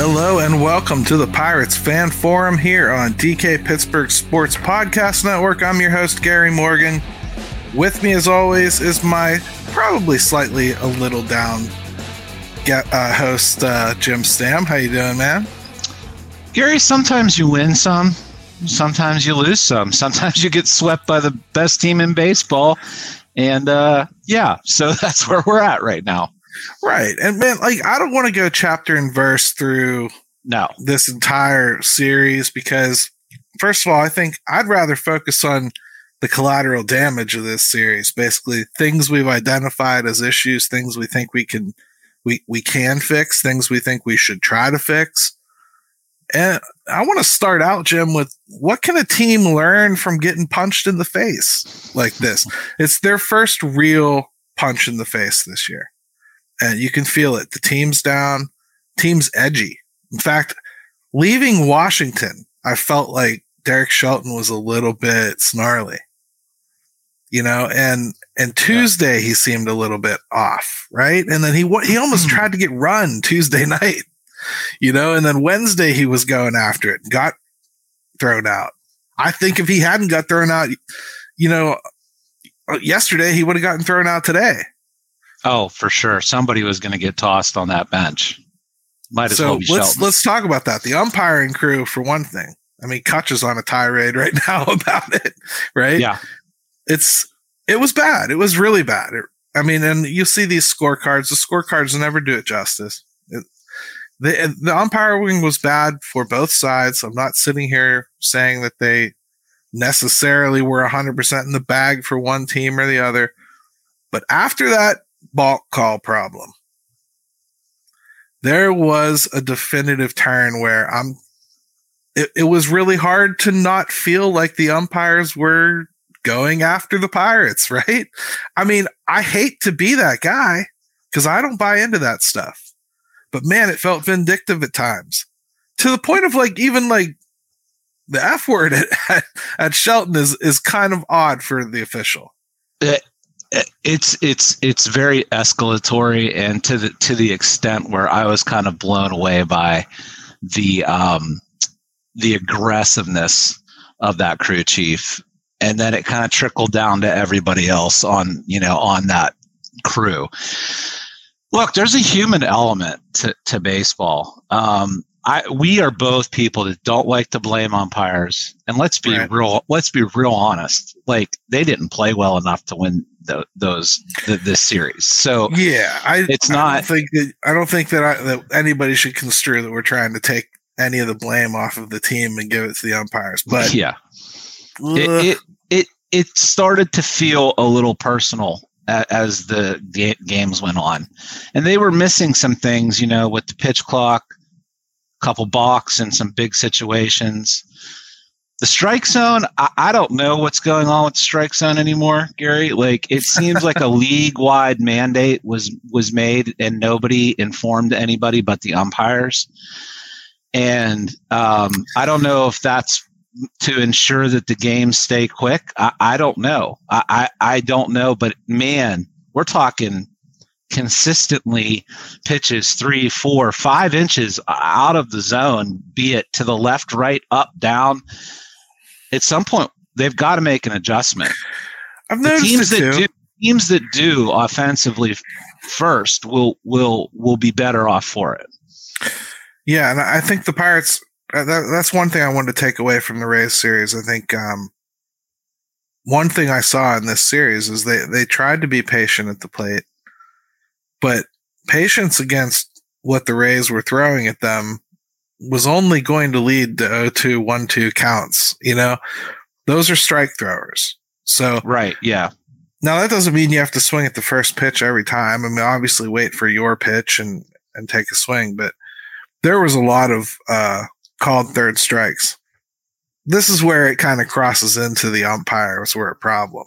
Hello and welcome to the Pirates Fan Forum here on DK Pittsburgh Sports Podcast Network. I'm your host, Gary Morgan. With me, as always, is my probably slightly a little down get, uh, host, uh, Jim Stamm. How you doing, man? Gary, sometimes you win some, sometimes you lose some. Sometimes you get swept by the best team in baseball. And uh, yeah, so that's where we're at right now. Right. And man, like I don't want to go chapter and verse through no this entire series because first of all, I think I'd rather focus on the collateral damage of this series. Basically, things we've identified as issues, things we think we can we we can fix, things we think we should try to fix. And I want to start out, Jim, with what can a team learn from getting punched in the face like this? It's their first real punch in the face this year and you can feel it. The team's down, team's edgy. In fact, leaving Washington, I felt like Derek Shelton was a little bit snarly. You know, and and Tuesday he seemed a little bit off, right? And then he he almost hmm. tried to get run Tuesday night. You know, and then Wednesday he was going after it, got thrown out. I think if he hadn't got thrown out, you know, uh, yesterday he would have gotten thrown out today. Oh, for sure. Somebody was going to get tossed on that bench. Might as so well be let's Shelton. let's talk about that. The umpiring crew, for one thing. I mean, Kutch is on a tirade right now about it, right? Yeah. It's it was bad. It was really bad. It, I mean, and you see these scorecards. The scorecards never do it justice. The the umpiring was bad for both sides. I'm not sitting here saying that they necessarily were 100% in the bag for one team or the other. But after that balk call problem. There was a definitive turn where I'm it, it was really hard to not feel like the umpires were going after the Pirates, right? I mean, I hate to be that guy because I don't buy into that stuff. But man, it felt vindictive at times. To the point of like even like the F word at, at, Shelton is is kind of odd for the official. It, it's it's it's very escalatory and to the to the extent where I was kind of blown away by the um the aggressiveness of that crew chief. And then it kind of trickled down to everybody else on you know on that crew look there's a human element to, to baseball um, I, we are both people that don't like to blame umpires and let's be right. real let's be real honest like they didn't play well enough to win the, those the, this series. So yeah, I it's not. I don't think that I don't think that, I, that anybody should construe that we're trying to take any of the blame off of the team and give it to the umpires. But yeah, it, it, it it started to feel a little personal as the games went on, and they were missing some things. You know, with the pitch clock, a couple balks in some big situations. The strike zone I, I, don't know what's going on with the strike zone anymore gary. Like it seems like a league wide mandate was was made and nobody informed anybody but the umpires. And um, i don't know if that's to ensure that the games stay quick i, I don't know I, I, I don't know but man we're talking consistently pitches three four five inches out of the zone be it to the left right up down at some point they've got to make an adjustment. I've noticed the teams that do teams that do offensively first will will will be better off for it. Yeah, and I think the Pirates. Uh, that, that's one thing I wanted to take away from the Rays series. I think um, one thing I saw in this series is they they tried to be patient at the plate, but patience against what the Rays were throwing at them was only going to lead to 0-2, 1-2 counts. You know, those are strike throwers. So right, yeah. Now that doesn't mean you have to swing at the first pitch every time. I mean, obviously wait for your pitch and and take a swing, but there was a lot of uh, called third strikes. This is where it kind of crosses into the umpires were a problem.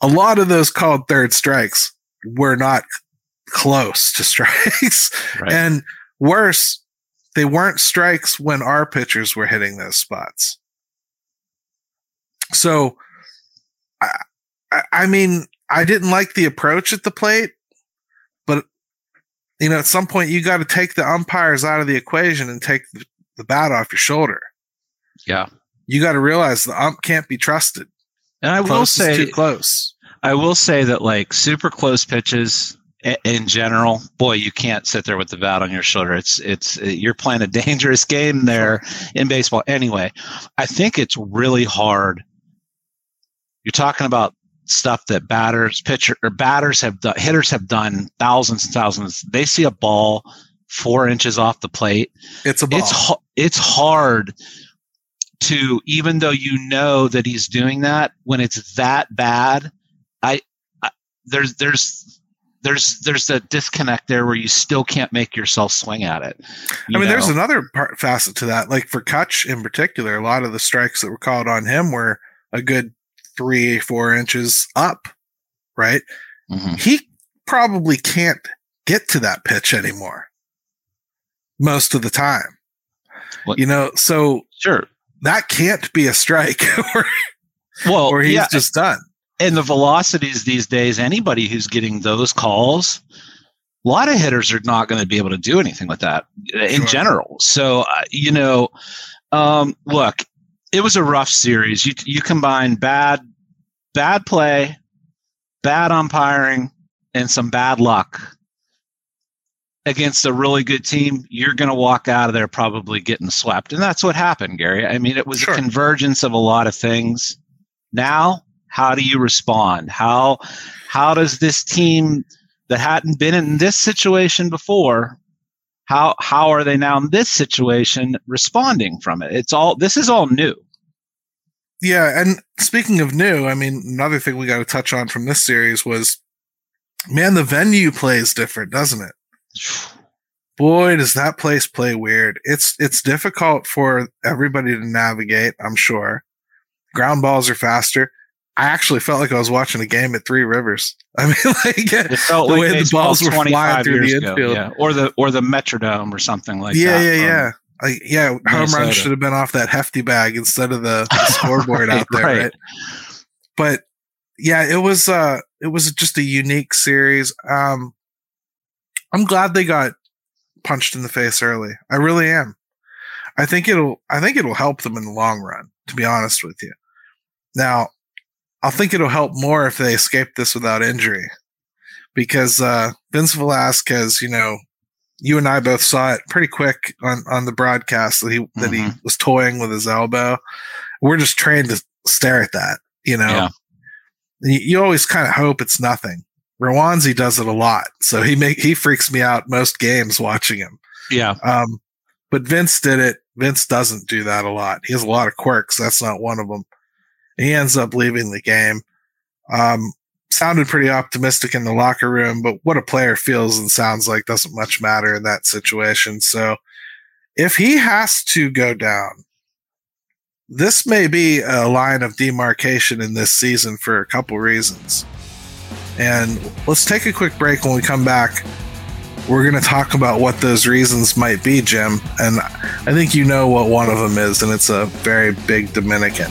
A lot of those called third strikes were not close to strikes. Right. And worse, they weren't strikes when our pitchers were hitting those spots. So, I, I mean, I didn't like the approach at the plate. But you know, at some point you got to take the umpires out of the equation and take the, the bat off your shoulder. Yeah. You got to realize the ump can't be trusted. And I will say, too close. I will say that like super close pitches in general, boy, you can't sit there with the bat on your shoulder. It's it's you're playing a dangerous game there in baseball. Anyway, I think it's really hard. You're talking about stuff that batters, pitcher or batters have done, hitters have done thousands and thousands. They see a ball four inches off the plate. It's a ball. It's it's hard to even though you know that he's doing that when it's that bad. I, I there's there's there's there's a disconnect there where you still can't make yourself swing at it. I mean, know? there's another part, facet to that. Like for Kutch in particular, a lot of the strikes that were called on him were a good three, four inches up, right? Mm-hmm. He probably can't get to that pitch anymore most of the time. What? You know, so sure that can't be a strike, or, well, or he's yeah. just done and the velocities these days, anybody who's getting those calls, a lot of hitters are not going to be able to do anything with that in sure. general. So, uh, you know, um, look, it was a rough series. You you combine bad bad play, bad umpiring, and some bad luck against a really good team, you're going to walk out of there probably getting swept. And that's what happened, Gary. I mean, it was sure. a convergence of a lot of things. Now, how do you respond? How how does this team that hadn't been in this situation before how how are they now in this situation responding from it? It's all this is all new. Yeah, and speaking of new, I mean, another thing we got to touch on from this series was man, the venue plays different, doesn't it? Boy, does that place play weird. It's it's difficult for everybody to navigate, I'm sure. Ground balls are faster. I actually felt like I was watching a game at Three Rivers. I mean, like the like way the balls were flying through the infield, ago, yeah. or the or the Metrodome or something like yeah, that. Yeah, yeah, yeah. Like, yeah, home run should have been off that hefty bag instead of the, the scoreboard right, out there, right. right? But yeah, it was uh it was just a unique series. Um I'm glad they got punched in the face early. I really am. I think it'll I think it'll help them in the long run, to be honest with you. Now, I think it'll help more if they escape this without injury, because uh, Vince Velasquez, you know, you and I both saw it pretty quick on on the broadcast that he mm-hmm. that he mm-hmm. was toying with his elbow. We're just trained to stare at that, you know. Yeah. You, you always kind of hope it's nothing. Roansy does it a lot, so he make he freaks me out most games watching him. Yeah. Um, but Vince did it. Vince doesn't do that a lot. He has a lot of quirks. That's not one of them. He ends up leaving the game. Um, sounded pretty optimistic in the locker room, but what a player feels and sounds like doesn't much matter in that situation. So if he has to go down, this may be a line of demarcation in this season for a couple reasons. And let's take a quick break when we come back. We're going to talk about what those reasons might be, Jim. And I think you know what one of them is, and it's a very big Dominican.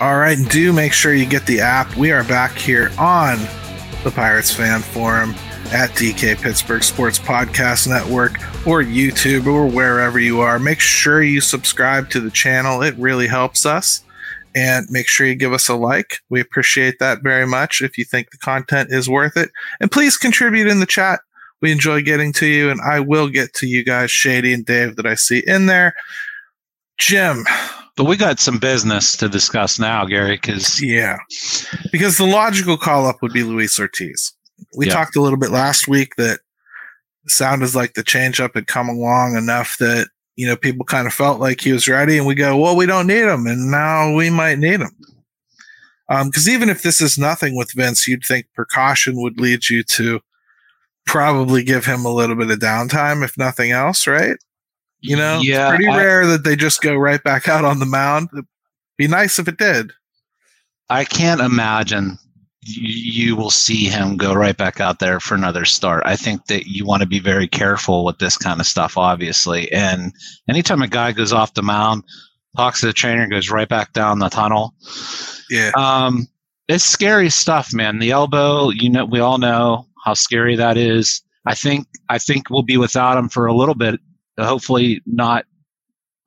All right, do make sure you get the app. We are back here on the Pirates Fan Forum at DK Pittsburgh Sports Podcast Network or YouTube or wherever you are. Make sure you subscribe to the channel, it really helps us. And make sure you give us a like. We appreciate that very much if you think the content is worth it. And please contribute in the chat. We enjoy getting to you, and I will get to you guys, Shady and Dave, that I see in there. Jim, But we got some business to discuss now, Gary, because yeah, because the logical call up would be Luis Ortiz. We yeah. talked a little bit last week that sounded like the changeup had come along enough that you know people kind of felt like he was ready, and we go, well, we don't need him, and now we might need him. Because um, even if this is nothing with Vince, you'd think precaution would lead you to probably give him a little bit of downtime, if nothing else, right? You know, yeah, it's pretty I, rare that they just go right back out on the mound. It'd be nice if it did. I can't imagine you will see him go right back out there for another start. I think that you want to be very careful with this kind of stuff, obviously. And anytime a guy goes off the mound, talks to the trainer, goes right back down the tunnel. Yeah. Um, it's scary stuff, man. The elbow, you know, we all know how scary that is. I think I think we'll be without him for a little bit. Hopefully, not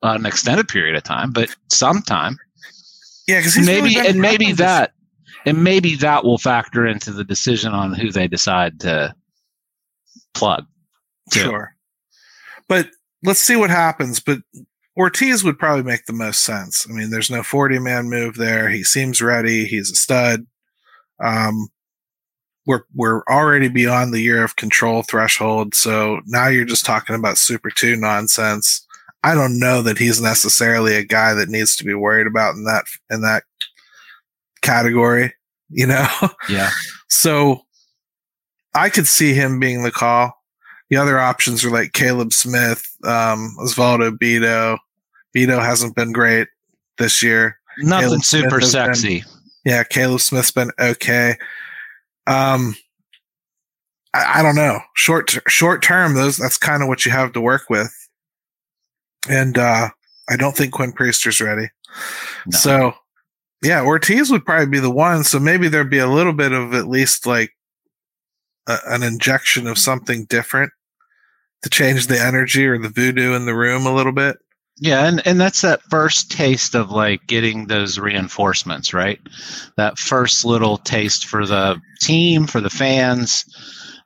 an extended period of time, but sometime. Yeah, because maybe really and maybe that and maybe that will factor into the decision on who they decide to plug. To. Sure, but let's see what happens. But Ortiz would probably make the most sense. I mean, there's no 40 man move there. He seems ready. He's a stud. Um, we're we're already beyond the year of control threshold, so now you're just talking about Super Two nonsense. I don't know that he's necessarily a guy that needs to be worried about in that in that category, you know? Yeah. so I could see him being the call. The other options are like Caleb Smith, um, Osvaldo Bido. Bido hasn't been great this year. Nothing Caleb super sexy. Been, yeah, Caleb Smith's been okay. Um, I, I don't know. Short short term, those that's kind of what you have to work with. And uh, I don't think Quinn Priester's ready. No. So yeah, Ortiz would probably be the one. So maybe there'd be a little bit of at least like a, an injection of something different to change the energy or the voodoo in the room a little bit. Yeah, and, and that's that first taste of like getting those reinforcements, right? That first little taste for the team, for the fans.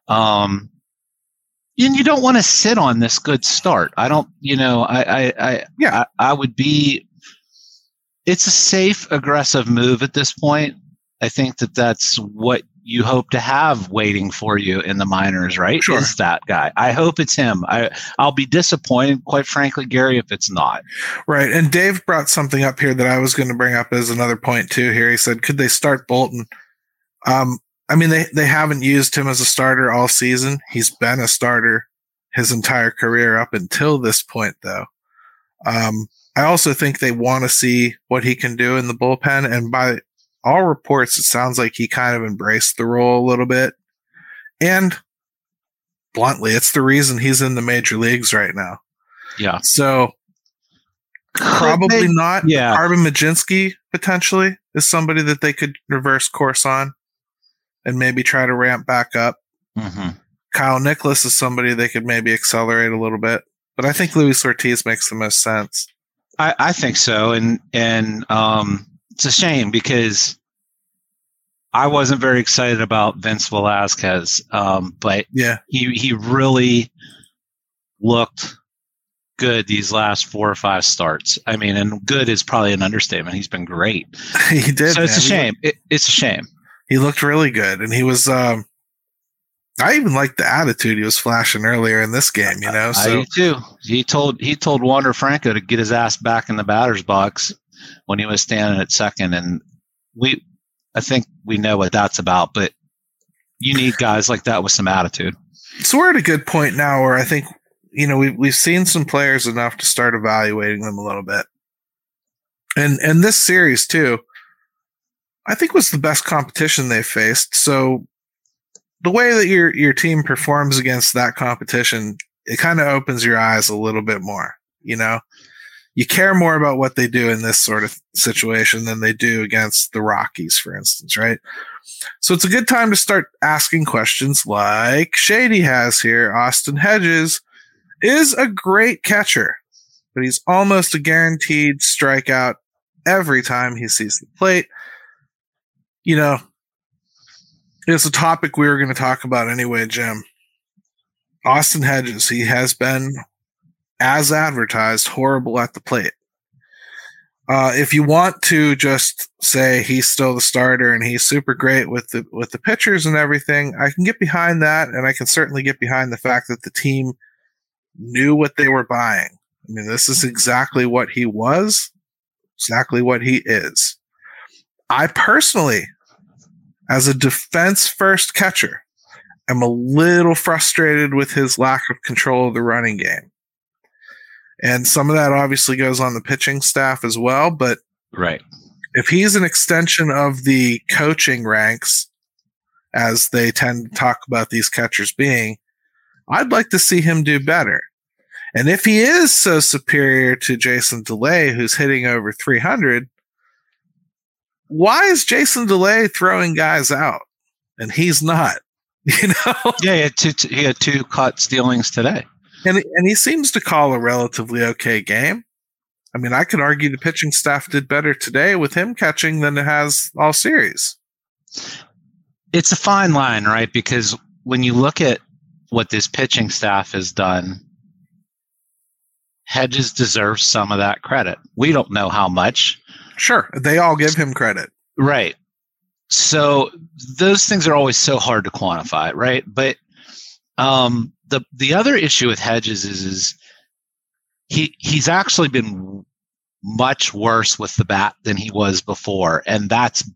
Um, and you don't want to sit on this good start. I don't, you know, I, I, I yeah, I, I would be. It's a safe, aggressive move at this point. I think that that's what you hope to have waiting for you in the minors, right? Sure. Is that guy? I hope it's him. I I'll be disappointed, quite frankly, Gary, if it's not. Right. And Dave brought something up here that I was going to bring up as another point too. Here he said, could they start Bolton? Um, I mean, they they haven't used him as a starter all season. He's been a starter his entire career up until this point, though. Um, I also think they want to see what he can do in the bullpen, and by all reports, it sounds like he kind of embraced the role a little bit. And bluntly, it's the reason he's in the major leagues right now. Yeah. So probably they, not. Yeah. Marvin Mlodzinski potentially is somebody that they could reverse course on and maybe try to ramp back up. Mm-hmm. Kyle Nicolas is somebody they could maybe accelerate a little bit. But I think Luis Ortiz makes the most sense. I, I think so. And and um it's a shame because I wasn't very excited about Vince Velasquez, um, but yeah, he he really looked good these last four or five starts. I mean, and good is probably an understatement. He's been great. he did. So man. it's a shame. It, it's a shame. He looked really good, and he was. Um, I even liked the attitude he was flashing earlier in this game. You know, so. I do too. He told he told Wander Franco to get his ass back in the batter's box when he was standing at second. And we, I think we know what that's about, but you need guys like that with some attitude. So we're at a good point now where I think, you know, we've, we've seen some players enough to start evaluating them a little bit. And, and this series too, I think was the best competition they faced. So the way that your, your team performs against that competition, it kind of opens your eyes a little bit more, you know? You care more about what they do in this sort of situation than they do against the Rockies, for instance, right? So it's a good time to start asking questions like Shady has here. Austin Hedges is a great catcher, but he's almost a guaranteed strikeout every time he sees the plate. You know, it's a topic we were going to talk about anyway, Jim. Austin Hedges, he has been as advertised, horrible at the plate. Uh, if you want to just say he's still the starter and he's super great with the with the pitchers and everything, I can get behind that, and I can certainly get behind the fact that the team knew what they were buying. I mean, this is exactly what he was, exactly what he is. I personally, as a defense first catcher, am a little frustrated with his lack of control of the running game. And some of that obviously goes on the pitching staff as well. But right. if he's an extension of the coaching ranks, as they tend to talk about these catchers being, I'd like to see him do better. And if he is so superior to Jason Delay, who's hitting over 300, why is Jason Delay throwing guys out and he's not? You know? Yeah, he had two, he had two caught stealings today. And, and he seems to call a relatively okay game. I mean, I could argue the pitching staff did better today with him catching than it has all series. It's a fine line, right? Because when you look at what this pitching staff has done, Hedges deserves some of that credit. We don't know how much. Sure. They all give him credit. Right. So those things are always so hard to quantify, right? But um, the the other issue with Hedges is is he he's actually been much worse with the bat than he was before, and that's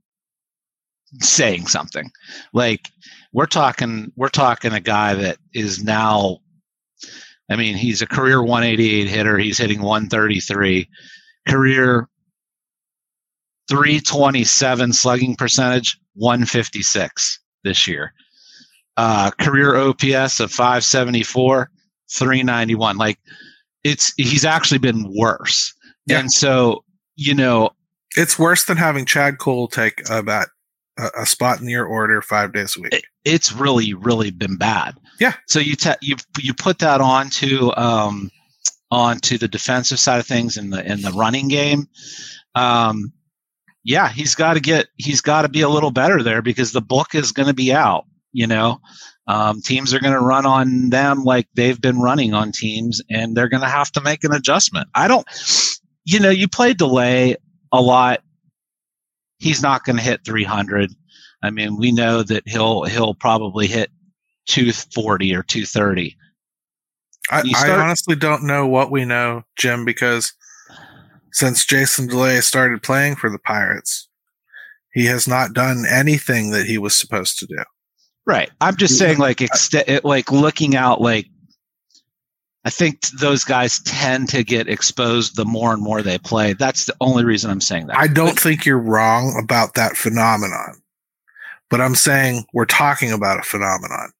saying something. Like we're talking we're talking a guy that is now I mean, he's a career 188 hitter. He's hitting 133. Career 327 slugging percentage, 156 this year. Uh, career OPS of 574, 391. Like it's he's actually been worse. Yeah. And so, you know, it's worse than having Chad Cole take a bat a, spot in your order five days a week. It, it's really, really been bad. Yeah. So you te- you you put that onto um, onto the defensive side of things in the in the running game. Um, yeah, he's got to get he's got to be a little better there because the book is going to be out. You know, um, teams are going to run on them like they've been running on teams, and they're going to have to make an adjustment. I don't, you know, you play Delay a lot. He's not going to hit 300. I mean, we know that he'll he'll probably hit 240 or 230. I, start, I honestly don't know what we know, Jim, because since Jason Delay started playing for the Pirates, he has not done anything that he was supposed to do. Right. I'm just saying, like, ext- like looking out, like, I think those guys tend to get exposed the more and more they play. That's the only reason I'm saying that. I don't think you're wrong about that phenomenon, but I'm saying we're talking about a phenomenon.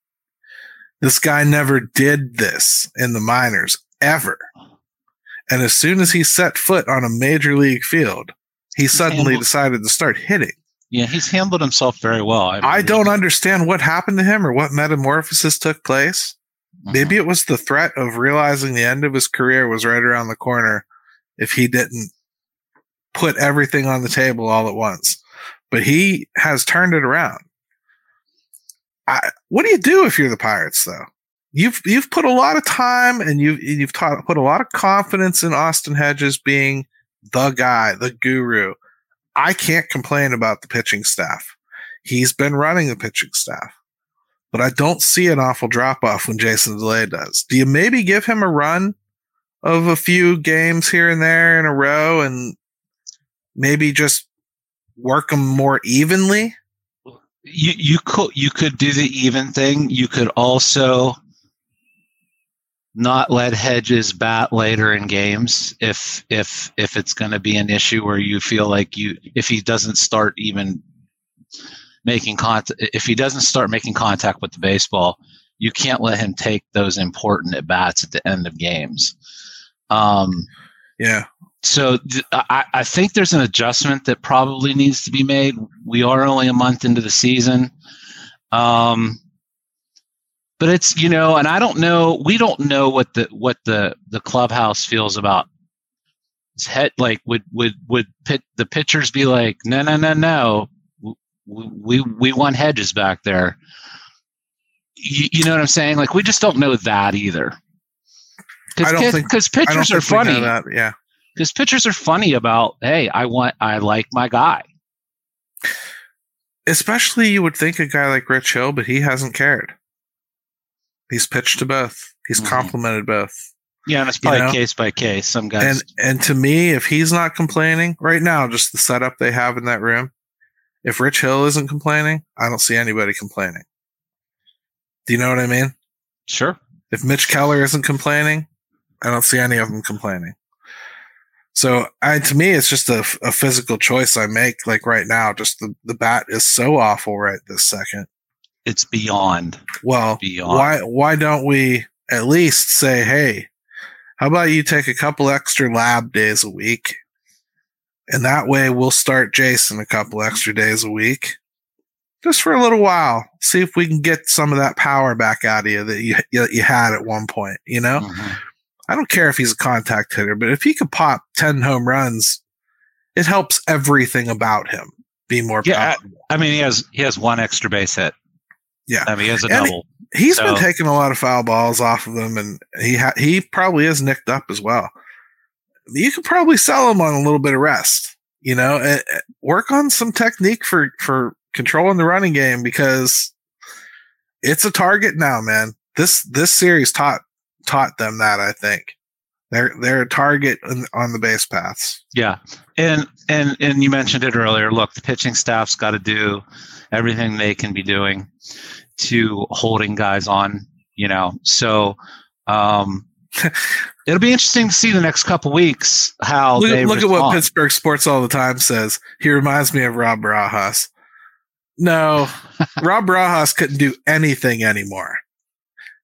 This guy never did this in the minors ever. And as soon as he set foot on a major league field, he suddenly decided to start hitting. Yeah, he's handled himself very well. I, I don't understand what happened to him or what metamorphosis took place. Mm-hmm. Maybe it was the threat of realizing the end of his career was right around the corner if he didn't put everything on the table all at once. But he has turned it around. I, what do you do if you're the Pirates, though? You've you've put a lot of time and you've you've taught, put a lot of confidence in Austin Hedges being the guy, the guru. I can't complain about the pitching staff. He's been running the pitching staff, but I don't see an awful drop off when Jason Delay does. Do you maybe give him a run of a few games here and there in a row and maybe just work them more evenly? you you could you could do the even thing. You could also not let Hedges bat later in games if if if it's going to be an issue where you feel like you if he doesn't start even making contact if he doesn't start making contact with the baseball, you can't let him take those important at bats at the end of games. Um, yeah, so th- I, I, think there's an adjustment that probably needs to be made. We are only a month into the season. Um, but it's you know, and I don't know. We don't know what the what the the clubhouse feels about head. Like, would would would pit, the pitchers be like, no, no, no, no, we we we want Hedges back there. You, you know what I'm saying? Like, we just don't know that either. I don't think because pitchers are funny. That, yeah. because pitchers are funny about, hey, I want, I like my guy. Especially, you would think a guy like Rich Hill, but he hasn't cared. He's pitched to both. He's mm-hmm. complimented both. Yeah, and it's probably you know? case by case. Some guys, and and to me, if he's not complaining right now, just the setup they have in that room. If Rich Hill isn't complaining, I don't see anybody complaining. Do you know what I mean? Sure. If Mitch Keller isn't complaining, I don't see any of them complaining. So, I, to me, it's just a, a physical choice I make. Like right now, just the, the bat is so awful right this second. It's beyond. Well, beyond. why why don't we at least say, hey, how about you take a couple extra lab days a week, and that way we'll start Jason a couple extra days a week, just for a little while. See if we can get some of that power back out of you that you you, you had at one point. You know. Mm-hmm I don't care if he's a contact hitter, but if he could pop 10 home runs, it helps everything about him be more yeah, I, I, mean, he has he has one extra base hit. Yeah. I mean, he has a and double. He, has so. been taking a lot of foul balls off of them, and he ha- he probably is nicked up as well. You could probably sell him on a little bit of rest, you know, and uh, work on some technique for for controlling the running game because it's a target now, man. This this series taught taught them that. I think they're they're a target on the base paths. Yeah, and and and you mentioned it earlier. Look, the pitching staff's got to do everything they can be doing to holding guys on. You know, so um, it'll be interesting to see the next couple weeks how look, they look at what Pittsburgh Sports all the time says. He reminds me of Rod Barajas. No, Rod Barajas couldn't do anything anymore.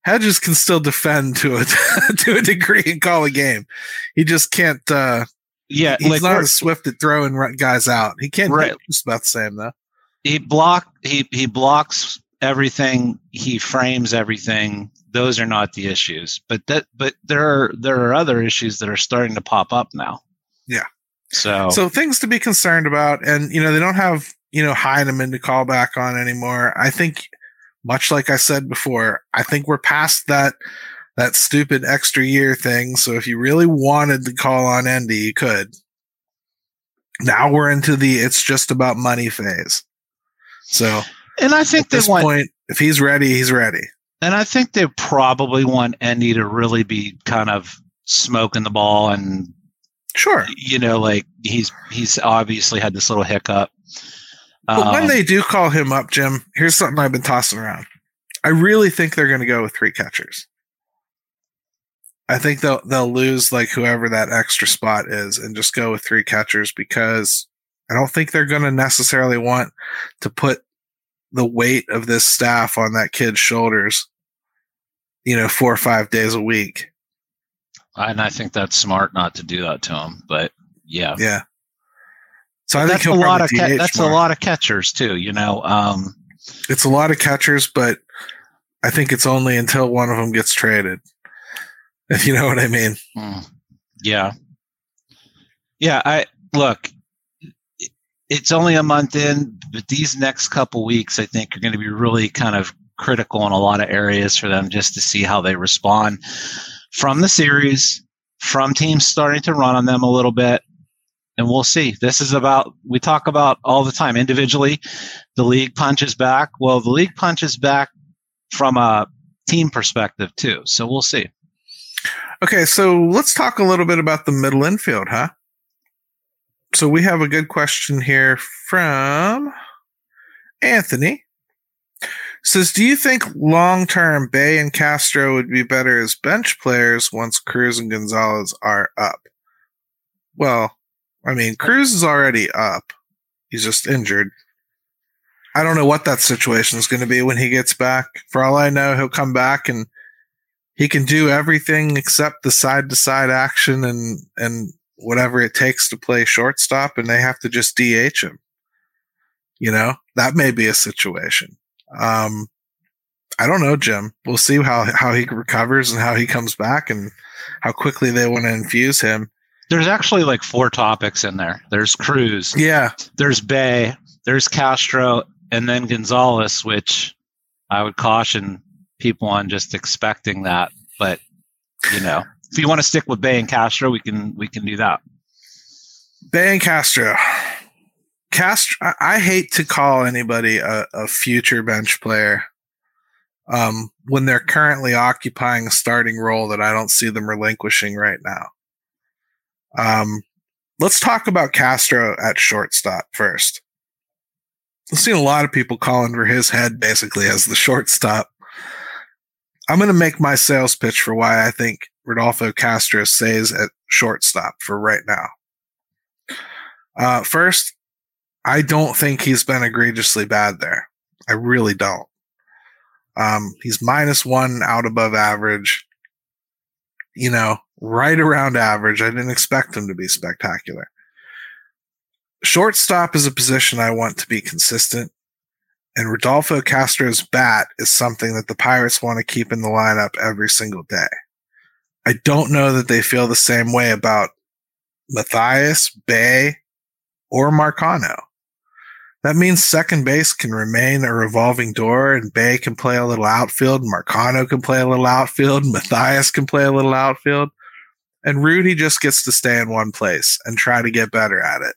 Hedges can still defend to a to a degree and call a game. He just can't. uh Yeah, he's like not as swift at throwing guys out. He can't. Right. Just about the same though. He block. He he blocks everything. He frames everything. Those are not the issues. But that but there are there are other issues that are starting to pop up now. Yeah. So so things to be concerned about, and you know they don't have you know Heineman to call back on anymore. I think much like I said before, I think we're past that that stupid extra year thing. So if you really wanted to call on Endy, you could. Now we're into the it's just about money phase. So and I think at this want, point, if he's ready, he's ready. And I think they probably want Endy to really be kind of smoking the ball and sure, you know, like he's he's obviously had this little hiccup but when um, they do call him up, Jim, here's something I've been tossing around. I really think they're going to go with three catchers. I think they'll they'll lose like whoever that extra spot is and just go with three catchers because I don't think they're going to necessarily want to put the weight of this staff on that kid's shoulders. You know, four or five days a week. And I think that's smart not to do that to him. But yeah, yeah. So I that's a lot of ca- that's more. a lot of catchers too. You know, um, it's a lot of catchers, but I think it's only until one of them gets traded. If you know what I mean. Mm, yeah. Yeah. I look. It's only a month in, but these next couple weeks, I think, are going to be really kind of critical in a lot of areas for them just to see how they respond from the series, from teams starting to run on them a little bit, and we'll see. This is about, we talk about all the time individually, the league punches back. Well, the league punches back from a team perspective too. So we'll see. Okay, so let's talk a little bit about the middle infield, huh? So we have a good question here from Anthony. Says, do you think long term Bae and Castro would be better as bench players once Cruz and Gonzalez are up? Well, I mean, Cruz is already up. He's just injured. I don't know what that situation is going to be when he gets back. For all I know, he'll come back and he can do everything except the side to side action and and whatever it takes to play shortstop, and they have to just DH him. You know, that may be a situation. Um, I don't know, Jim. We'll see how how he recovers and how he comes back and how quickly they want to infuse him. There's actually like four topics in there. There's Cruz. Yeah. There's Bae. There's Castro, and then Gonzalez, which I would caution people on just expecting that. But you know, if you want to stick with Bae and Castro, we can we can do that. Bae and Castro. Castro, I hate to call anybody a, a future bench player um, when they're currently occupying a starting role that I don't see them relinquishing right now. Um, let's talk about Castro at shortstop first. I've seen a lot of people calling for his head basically as the shortstop. I'm going to make my sales pitch for why I think Rodolfo Castro stays at shortstop for right now. Uh, first, I don't think he's been egregiously bad there. I really don't. Um, he's minus one out above average. You know, right around average. I didn't expect him to be spectacular. Shortstop is a position I want to be consistent, and Rodolfo Castro's bat is something that the Pirates want to keep in the lineup every single day. I don't know that they feel the same way about Mathias, Bae, or Marcano. That means second base can remain a revolving door and Bae can play a little outfield, Marcano can play a little outfield, Mathias can play a little outfield, and Rudy just gets to stay in one place and try to get better at it.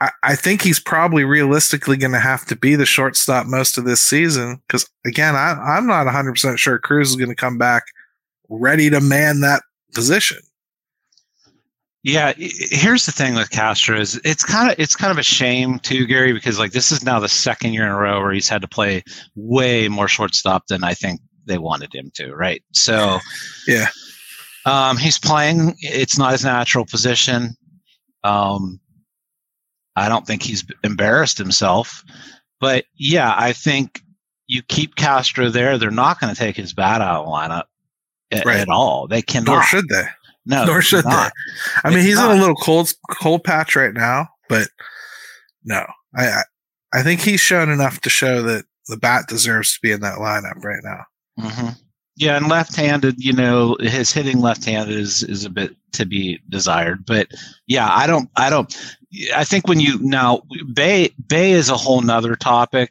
I, I think he's probably realistically going to have to be the shortstop most of this season because, again, I, I'm not 100% sure Cruz is going to come back ready to man that position. Yeah, here's the thing with Castro is it's kind of it's kind of a shame too, Gary, because like this is now the second year in a row where he's had to play way more shortstop than I think they wanted him to, right? So, yeah, um, he's playing. It's not his natural position. Um, I don't think he's embarrassed himself, but yeah, I think you keep Castro there. They're not going to take his bat out of the lineup at, right. at all. They cannot. Nor should they. No, nor should not. they. I mean, he's not. in a little cold cold patch right now, but no, I, I, I think he's shown enough to show that the bat deserves to be in that lineup right now. Mm-hmm. Yeah, and left-handed, you know, his hitting left-handed is is a bit to be desired. But yeah, I don't, I don't. I think when you now Bae Bae is a whole nother topic.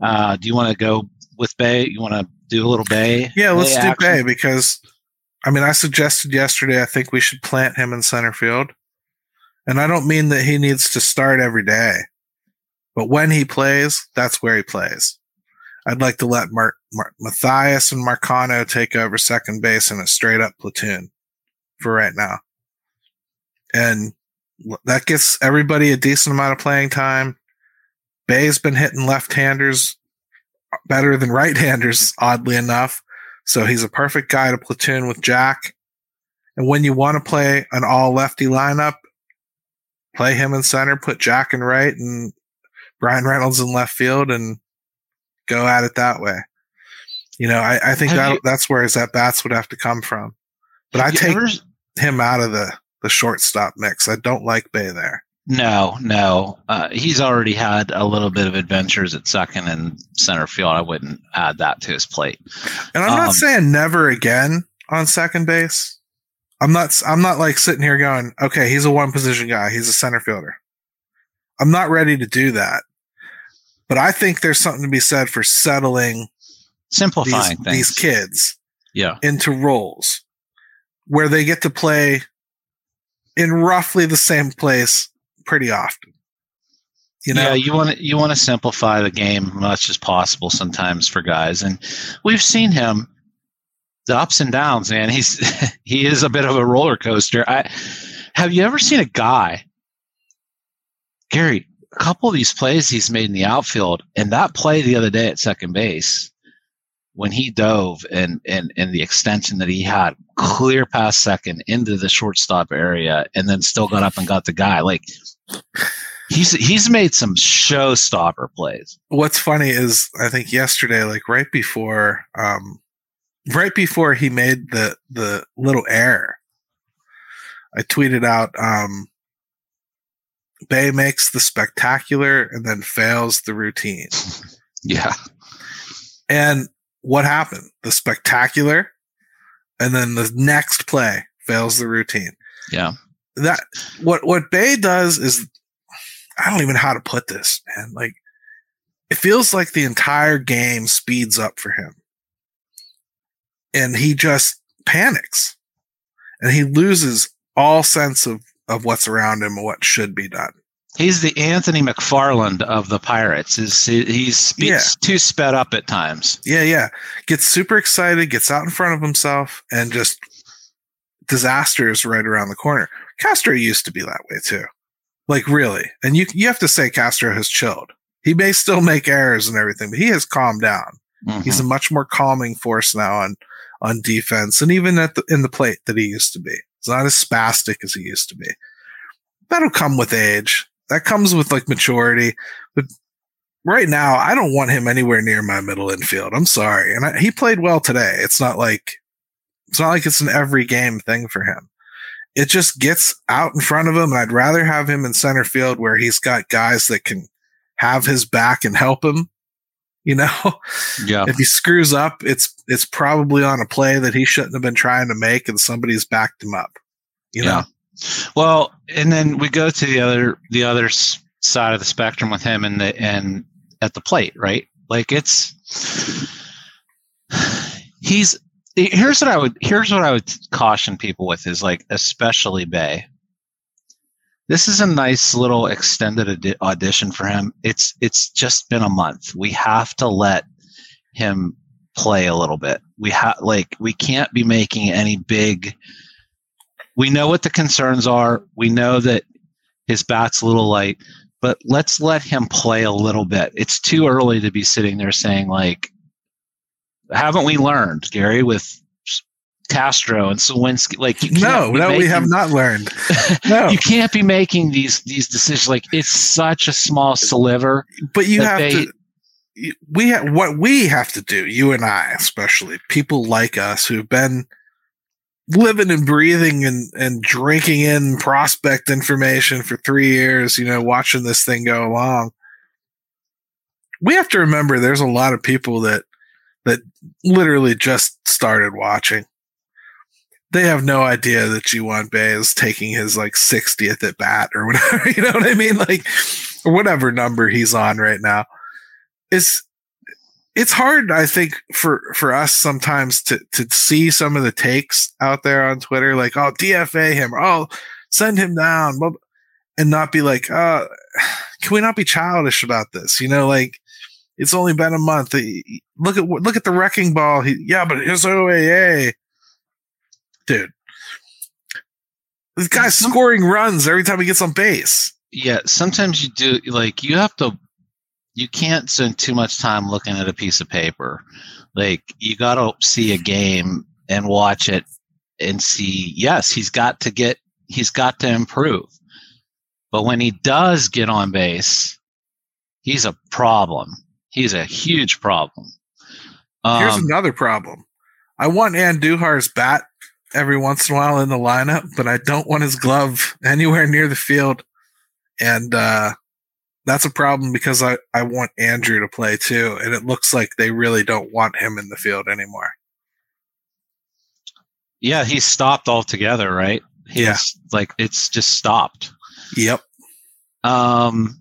Uh, do you want to go with Bae? You want to do a little Bae? Yeah, let's Bae do action? Bae because I mean, I suggested yesterday, I think we should plant him in center field. And I don't mean that he needs to start every day, but when he plays, that's where he plays. I'd like to let Mar- Mar- Mathias and Marcano take over second base in a straight up platoon for right now. And that gets everybody a decent amount of playing time. Bae's been hitting left handers better than right handers, oddly enough. So he's a perfect guy to platoon with Jack. And when you want to play an all lefty lineup, play him in center, put Jack in right and Bryan Reynolds in left field and go at it that way. You know, I, I think that you, that's where his at bats would have to come from. But I take ever, him out of the, the shortstop mix. I don't like Bae there. No, no. Uh, he's already had a little bit of adventures at second and center field. I wouldn't add that to his plate. And I'm um, not saying never again on second base. I'm not. I'm not like sitting here going, okay, he's a one position guy. He's a center fielder. I'm not ready to do that. But I think there's something to be said for settling, simplifying these, these kids, yeah, into roles where they get to play in roughly the same place pretty often. You know? Yeah, you want to you want to simplify the game as much as possible sometimes for guys, and we've seen him the ups and downs. Man, he's he is a bit of a roller coaster. I have you ever seen a guy, Gary? A couple of these plays he's made in the outfield, and that play the other day at second base when he dove and and and the extension that he had clear past second into the shortstop area and then still got up and got the guy like he's he's made some showstopper plays. What's funny is I think yesterday, like right before, um, right before he made the the little error, I tweeted out, um, Bae makes the spectacular and then fails the routine. yeah. And what happened? The spectacular, and then the next play fails the routine. Yeah that what what Bae does is I don't even know how to put this, man. Like it feels like the entire game speeds up for him. And he just panics. And he loses all sense of of what's around him and what should be done. He's the Anthony McFarland of the Pirates. Is he's speaks yeah. too sped up at times. Yeah, yeah. Gets super excited, gets out in front of himself, and just disaster is right around the corner. Castro used to be that way too. Like really. And you you have to say Castro has chilled. He may still make errors and everything, but he has calmed down. Mm-hmm. He's a much more calming force now on on defense and even at the in the plate that he used to be. He's not as spastic as he used to be. That'll come with age. That comes with like maturity. But right now, I don't want him anywhere near my middle infield. I'm sorry. And I, he played well today. It's not like it's not like it's an every game thing for him. It just gets out in front of him. And I'd rather have him in center field where he's got guys that can have his back and help him. You know, yeah. If he screws up, it's it's probably on a play that he shouldn't have been trying to make, and somebody's backed him up. You yeah. know. Well, and then we go to the other the other side of the spectrum with him and the and at the plate, right? Like it's he's here's what I would here's what I would caution people with is like especially Bae. This is a nice little extended audition for him. It's it's just been a month. We have to let him play a little bit. We have like we can't be making any big we know what the concerns are. We know that his bat's a little light, but let's let him play a little bit. It's too early to be sitting there saying like, haven't we learned, Gary, with Castro and Suwinski? Like, no, no, making, we have not learned. No, you can't be making these these decisions. Like, it's such a small sliver. But you have they, to. We have what we have to do. You and I, especially people like us who've been living and breathing and, and drinking in prospect information for three years, you know, watching this thing go along. We have to remember there's a lot of people that that literally just started watching. They have no idea that Ji-hwan Bae is taking his like 60th at bat or whatever, you know what I mean? Like, whatever number he's on right now. It's it's hard, I think, for for us sometimes to to see some of the takes out there on Twitter, like, "Oh, DFA him," or, "Oh, send him down," and not be like, "Uh, can we not be childish about this?" You know, like it's only been a month. Look at look at the wrecking ball. He, yeah, but his OAA, dude. This guy's scoring runs every time he gets on base. Yeah, sometimes you do like you have to you can't spend too much time looking at a piece of paper. Like you got to see a game and watch it and see. Yes, he's got to get. He's got to improve. But when he does get on base, he's a problem. He's a huge problem. Um, Here's another problem. I want Andujar's bat every once in a while in the lineup, but I don't want his glove anywhere near the field. And uh, that's a problem because I, I want Andujar to play too, and it looks like they really don't want him in the field anymore. Yeah, he's stopped altogether, right? He's yeah. like it's just stopped. Yep. Um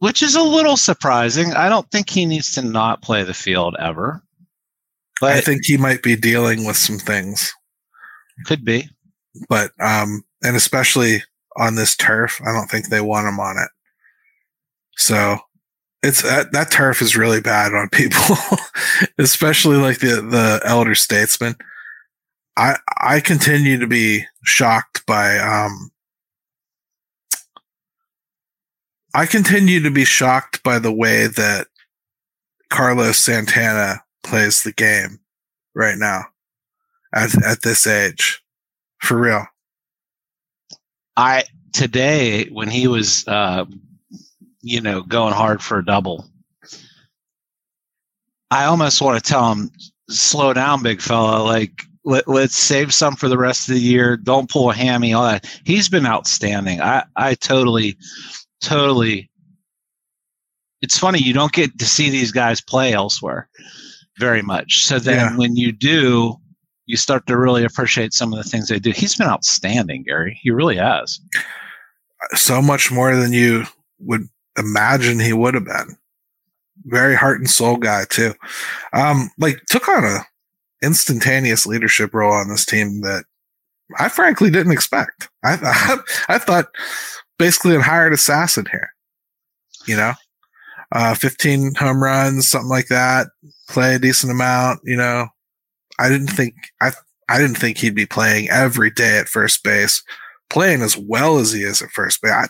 which is a little surprising. I don't think he needs to not play the field ever. But I think he might be dealing with some things. Could be. But um and especially on this turf, I don't think they want him on it. So it's that, that turf is really bad on people, especially like the the elder statesman. I I continue to be shocked by um I continue to be shocked by the way that Carlos Santana plays the game right now at at this age. For real. I today when he was uh you know, going hard for a double. I almost want to tell him, slow down, big fella. Like, let, let's save some for the rest of the year. Don't pull a hammy, all that. He's been outstanding. I, I totally, totally. It's funny, you don't get to see these guys play elsewhere very much. So then yeah. when you do, you start to really appreciate some of the things they do. He's been outstanding, Gary. He really has. So much more than you would imagine he would have been. Very heart and soul guy too. Um, like took on a instantaneous leadership role on this team that I frankly didn't expect. I I, I thought basically a hired assassin here. You know, uh, 15 home runs, something like that. Play a decent amount. You know, I didn't think I I didn't think he'd be playing every day at first base, playing as well as he is at first base. I,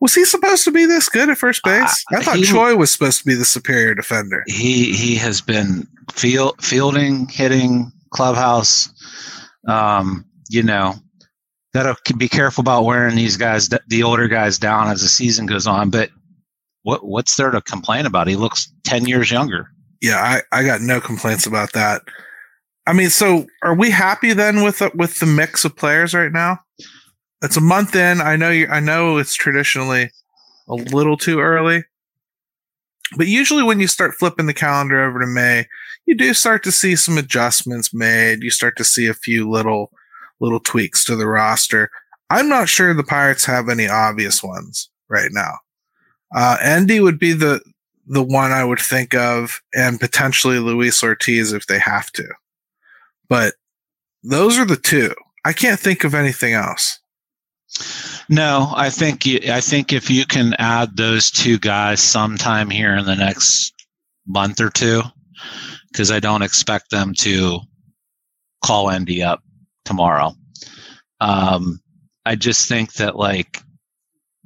was he supposed to be this good at first base? Uh, I thought he, Choi was supposed to be the superior defender. He he has been field, fielding, hitting, clubhouse. Um, you know, gotta be careful about wearing these guys, the older guys, down as the season goes on. But what what's there to complain about? He looks ten years younger. Yeah, I, I got no complaints about that. I mean, so are we happy then with the, with the mix of players right now? It's a month in. I know you. I know it's traditionally a little too early, but usually when you start flipping the calendar over to May, you do start to see some adjustments made. You start to see a few little little tweaks to the roster. I'm not sure the Pirates have any obvious ones right now. Uh, Endy would be the the one I would think of, and potentially Luis Ortiz if they have to. But those are the two. I can't think of anything else. No, I think I think if you can add those two guys sometime here in the next month or two, because I don't expect them to call Endy up tomorrow. Um, I just think that like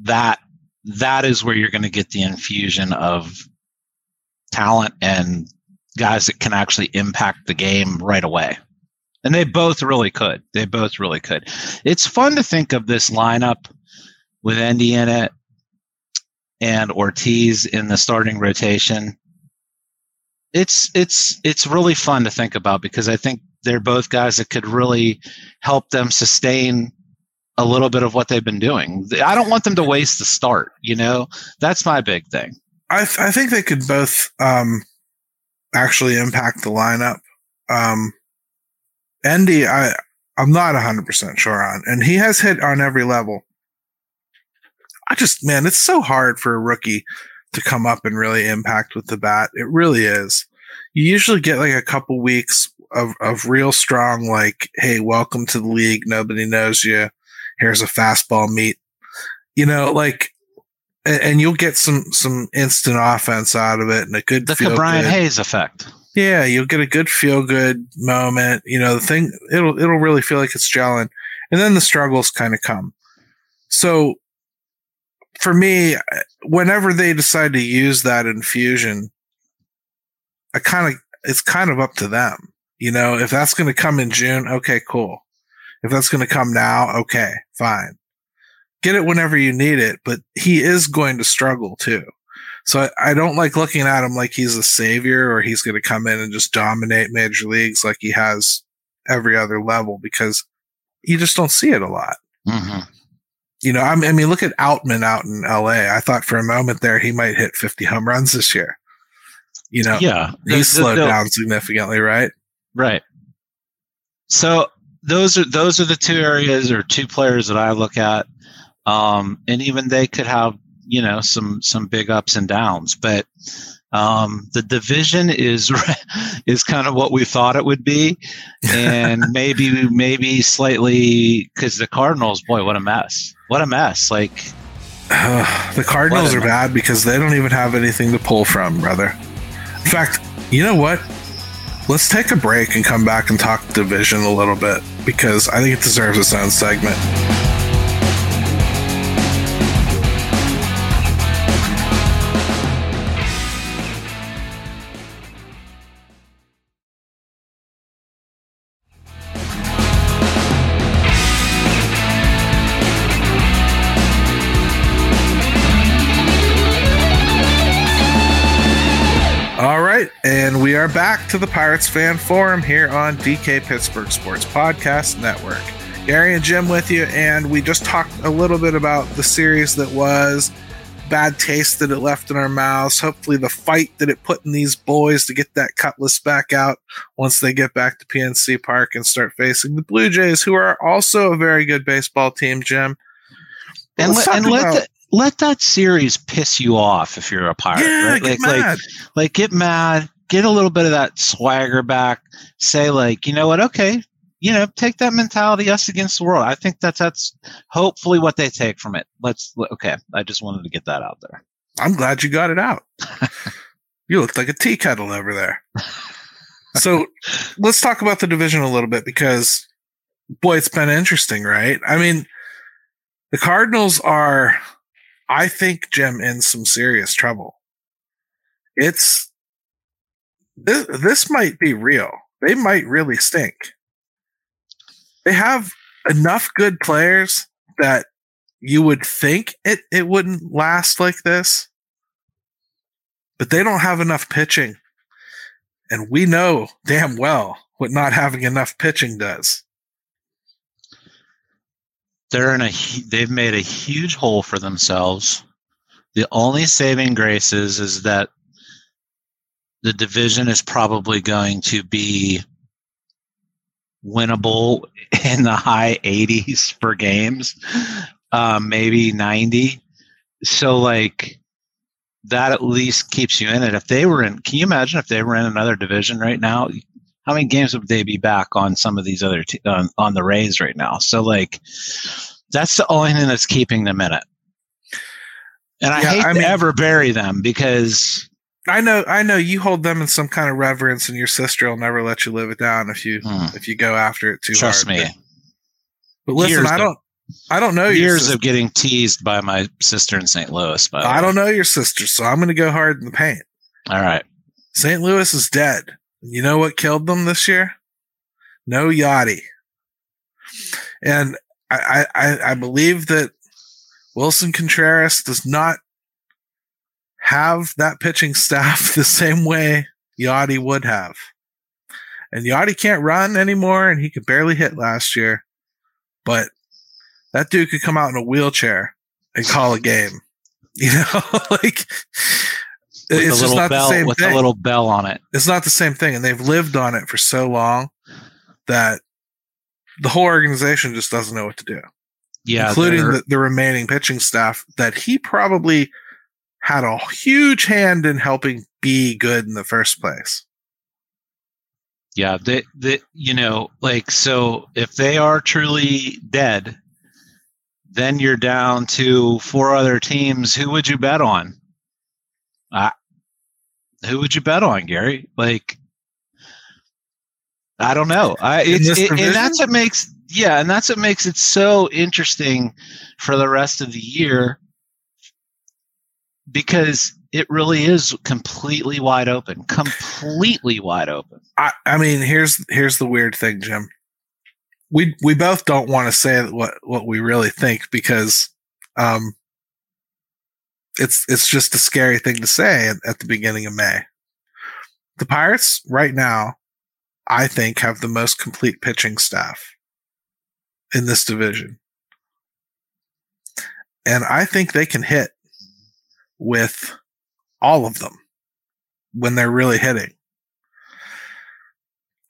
that that is where you're going to get the infusion of talent and guys that can actually impact the game right away. And they both really could. They both really could. It's fun to think of this lineup with Endy in it and Ortiz in the starting rotation. It's it's it's really fun to think about because I think they're both guys that could really help them sustain a little bit of what they've been doing. I don't want them to waste the start. You know, that's my big thing. I th- I think they could both um, actually impact the lineup. Um, Endy, I I'm not 100% sure on, and he has hit on every level. I just, man, it's so hard for a rookie to come up and really impact with the bat. It really is. You usually get like a couple weeks of, of real strong, like, hey, welcome to the league. Nobody knows you. Here's a fastball meet. You know, like, and, and you'll get some some instant offense out of it and a good the Brian Hayes effect. Yeah, you'll get a good feel good moment. You know, the thing it'll it'll really feel like it's gelling, and then the struggles kind of come. So, for me, whenever they decide to use that infusion, I kind of it's kind of up to them. You know, if that's going to come in June, okay, cool. If that's going to come now, okay, fine. Get it whenever you need it, but he is going to struggle too. So I, I, don't like looking at him like he's a savior or he's going to come in and just dominate major leagues like he has every other level because you just don't see it a lot. Mm-hmm. You know, I mean, look at Outman out in LA. I thought for a moment there he might hit 50 home runs this year. You know, yeah, he's slowed down significantly, right? Right. So those are those are the two areas or two players that I look at, um, and even they could have you know some some big ups and downs, but um, the division is is kind of what we thought it would be, and maybe maybe slightly because the Cardinals, boy, what a mess! What a mess! Like uh, the Cardinals are mess. bad because they don't even have anything to pull from, brother. In fact, you know what? Let's take a break and come back and talk division a little bit because I think it deserves its own segment. Back to the Pirates Fan Forum here on DK Pittsburgh Sports Podcast Network. Gary and Jim with you, and we just talked a little bit about the series that was, bad taste that it left in our mouths, hopefully the fight that it put in these boys to get that cutlass back out once they get back to PNC Park and start facing the Blue Jays, who are also a very good baseball team, Jim. And, let, and let, the, let that series piss you off if you're a pirate. Yeah, right? Like, like, like, get mad, get a little bit of that swagger back. Say like, you know what? Okay, you know, take that mentality us against the world. I think that's that's hopefully what they take from it. Let's okay. I just wanted to get that out there. I'm glad you got it out. you looked like a tea kettle over there. so let's talk about the division a little bit because boy, it's been interesting, right? I mean, the Cardinals are, I think, Jim, in some serious trouble. It's this, this might be real. They might really stink they have enough good players that you would think it, it wouldn't last like this, but they don't have enough pitching. And we know damn well what not having enough pitching does. They're in a they've made a huge hole for themselves. The only saving grace is, is that the division is probably going to be winnable in the high 80s for games, um, maybe 90. So, like, that at least keeps you in it. If they were in, can you imagine if they were in another division right now? How many games would they be back on some of these other t- on, on the Rays right now? So, like, that's the only thing that's keeping them in it. And I yeah, hate I to mean, ever bury them because I know, I know you hold them in some kind of reverence, and your sister will never let you live it down if you hmm. if you go after it too Trust hard. Trust me. But, but listen, years I don't, of, I don't know years of getting teased by my sister in St. Louis. But I don't know your sister, so I'm going to go hard in the paint. All right. St. Louis is dead. You know what killed them this year? No Yadi. And I, I, I believe that Willson Contreras does not have that pitching staff the same way Yadi would have. And Yadi can't run anymore, and he could barely hit last year. But that dude could come out in a wheelchair and call a game. You know, like with it's just not bell, the same with thing. a little bell on it. It's not the same thing, and they've lived on it for so long that the whole organization just doesn't know what to do. Yeah, including the, the remaining pitching staff that he probably had a huge hand in helping be good in the first place. Yeah, they, they, you know, like, so if they are truly dead, then you're down to four other teams. Who would you bet on? Uh, who would you bet on, Gary? Like, I don't know. I it's, it, and that's what makes yeah, and that's what makes it so interesting for the rest of the year because it really is completely wide open, completely wide open. I, I mean, here's here's the weird thing, Jim. We we both don't want to say what what we really think because um, it's it's just a scary thing to say at, at the beginning of May. The Pirates right now, I think, have the most complete pitching staff in this division. And I think they can hit with all of them when they're really hitting.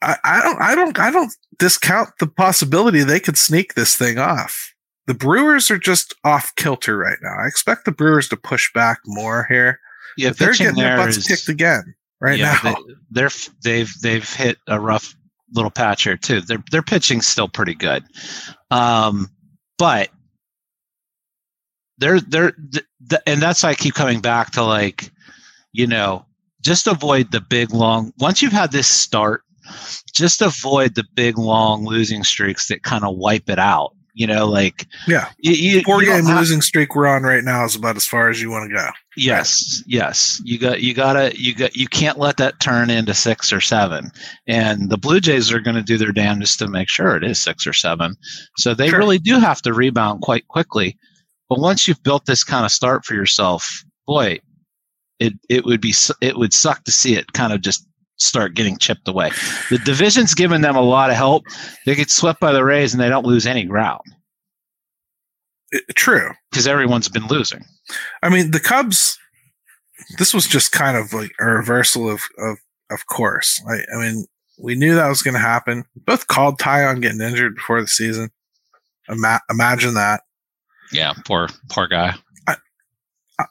I, I don't I don't I don't discount the possibility they could sneak this thing off. The Brewers are just off kilter right now. I expect the Brewers to push back more here. Yeah, they're getting their butts is, kicked again right yeah, now. They, are they've they've hit a rough little patch here too. Their their pitching's still pretty good, um, but they're they're th- and that's why I keep coming back to like, you know, just avoid the big long. Once you've had this start, just avoid the big long losing streaks that kind of wipe it out. You know, like yeah, you, you, four you game have, losing streak we're on right now is about as far as you want to go. Yes, yes, you got you gotta you got you can't let that turn into six or seven. And the Blue Jays are going to do their damnedest to make sure it is six or seven. So they sure. really do have to rebound quite quickly. But once you've built this kind of start for yourself, boy, it it would be it would suck to see it kind of just start getting chipped away. The division's given them a lot of help. They get swept by the Rays and they don't lose any ground. It, true, because everyone's been losing. I mean, the Cubs. This was just kind of like a reversal of of of course. I, I mean, we knew that was going to happen. both called Taillon getting injured before the season. Ima- imagine that. Yeah, poor poor guy. I,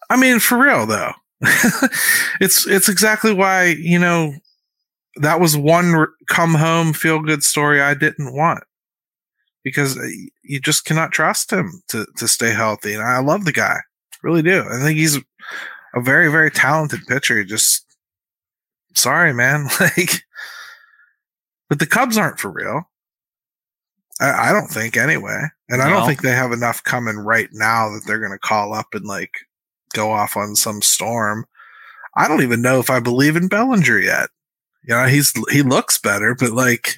I mean, for real though, it's it's exactly why you know that was one come home feel good story I didn't want because uh, you just cannot trust him to, to stay healthy. And I love the guy, really do. I think he's a very, very talented pitcher. Just sorry, man. like, but the Cubs aren't for real. I, I don't think anyway. And no. I don't think they have enough coming right now that they're going to call up and like go off on some storm. I don't even know if I believe in Bellinger yet. You know, he's he looks better, but like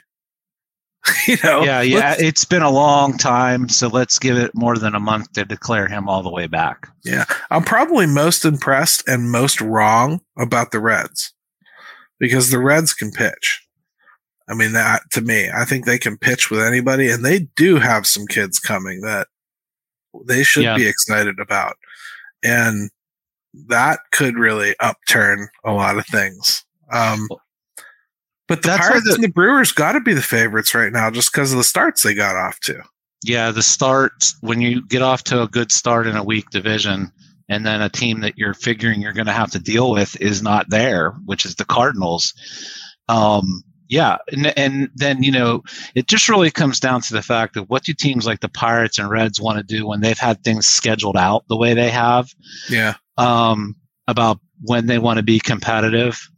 you know, yeah, yeah. It's been a long time, so let's give it more than a month to declare him all the way back. Yeah, I'm probably most impressed and most wrong about the Reds because the Reds can pitch. I mean, that to me, I think they can pitch with anybody, and they do have some kids coming that they should yeah. be excited about, and that could really upturn a lot of things. Um, but the That's Pirates the, and the Brewers got to be the favorites right now, just because of the starts they got off to. Yeah, the start when you get off to a good start in a weak division, and then a team that you're figuring you're going to have to deal with is not there, which is the Cardinals. Um, yeah, and, and then you know it just really comes down to the fact of what do teams like the Pirates and Reds want to do when they've had things scheduled out the way they have. Yeah. Um, about when they want to be competitive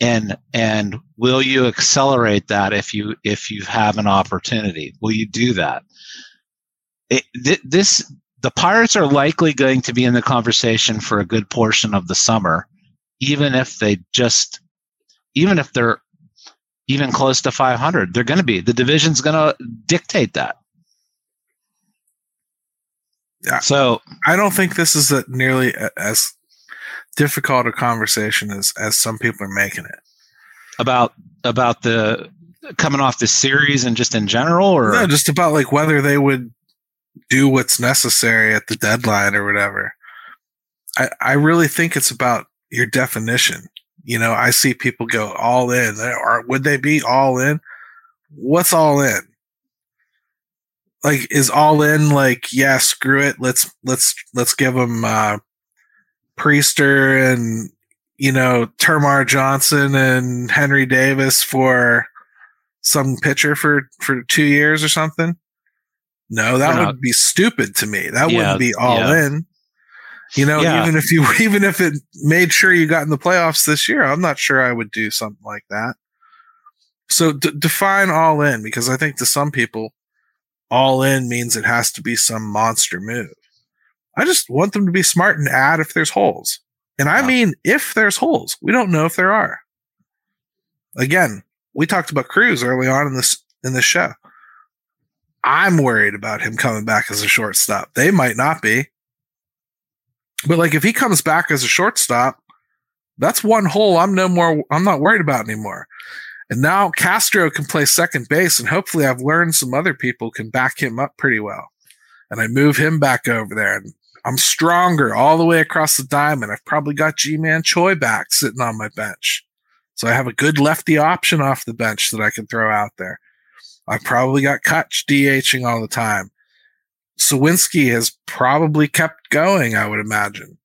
and and will you accelerate that if you if you have an opportunity will you do that it, th- this the pirates are likely going to be in the conversation for a good portion of the summer even if they just even if they're even close to 500 they're going to be the division's going to dictate that. Yeah. so i don't think this is a nearly as difficult a conversation as as some people are making it. About about the coming off the series and just in general or? No just about like whether they would do what's necessary at the deadline or whatever. I i really think it's about your definition you know i see people go all in or would they be all in what's all in like is all in like yeah screw it let's let's let's give them uh Priester and you know Termarr Johnson and Henry Davis for some pitcher for for two years or something. No, that would be stupid to me. That yeah, wouldn't be all yeah. in. You know, yeah. even if you even if it made sure you got in the playoffs this year, I'm not sure I would do something like that. So d- define all in because I think to some people, all in means it has to be some monster move. I just want them to be smart and add if there's holes. And I mean, if there's holes, we don't know if there are. Again, we talked about Cruz early on in this in this show. I'm worried about him coming back as a shortstop. They might not be. But like if he comes back as a shortstop, that's one hole I'm no more I'm not worried about anymore. And now Castro can play second base and hopefully I've learned some other people can back him up pretty well. And I move him back over there and I'm stronger all the way across the diamond. I've probably got Ji-Man Choi back sitting on my bench. So I have a good lefty option off the bench that I can throw out there. I've probably got Kutch DHing all the time. Suwinski has probably kept going, I would imagine.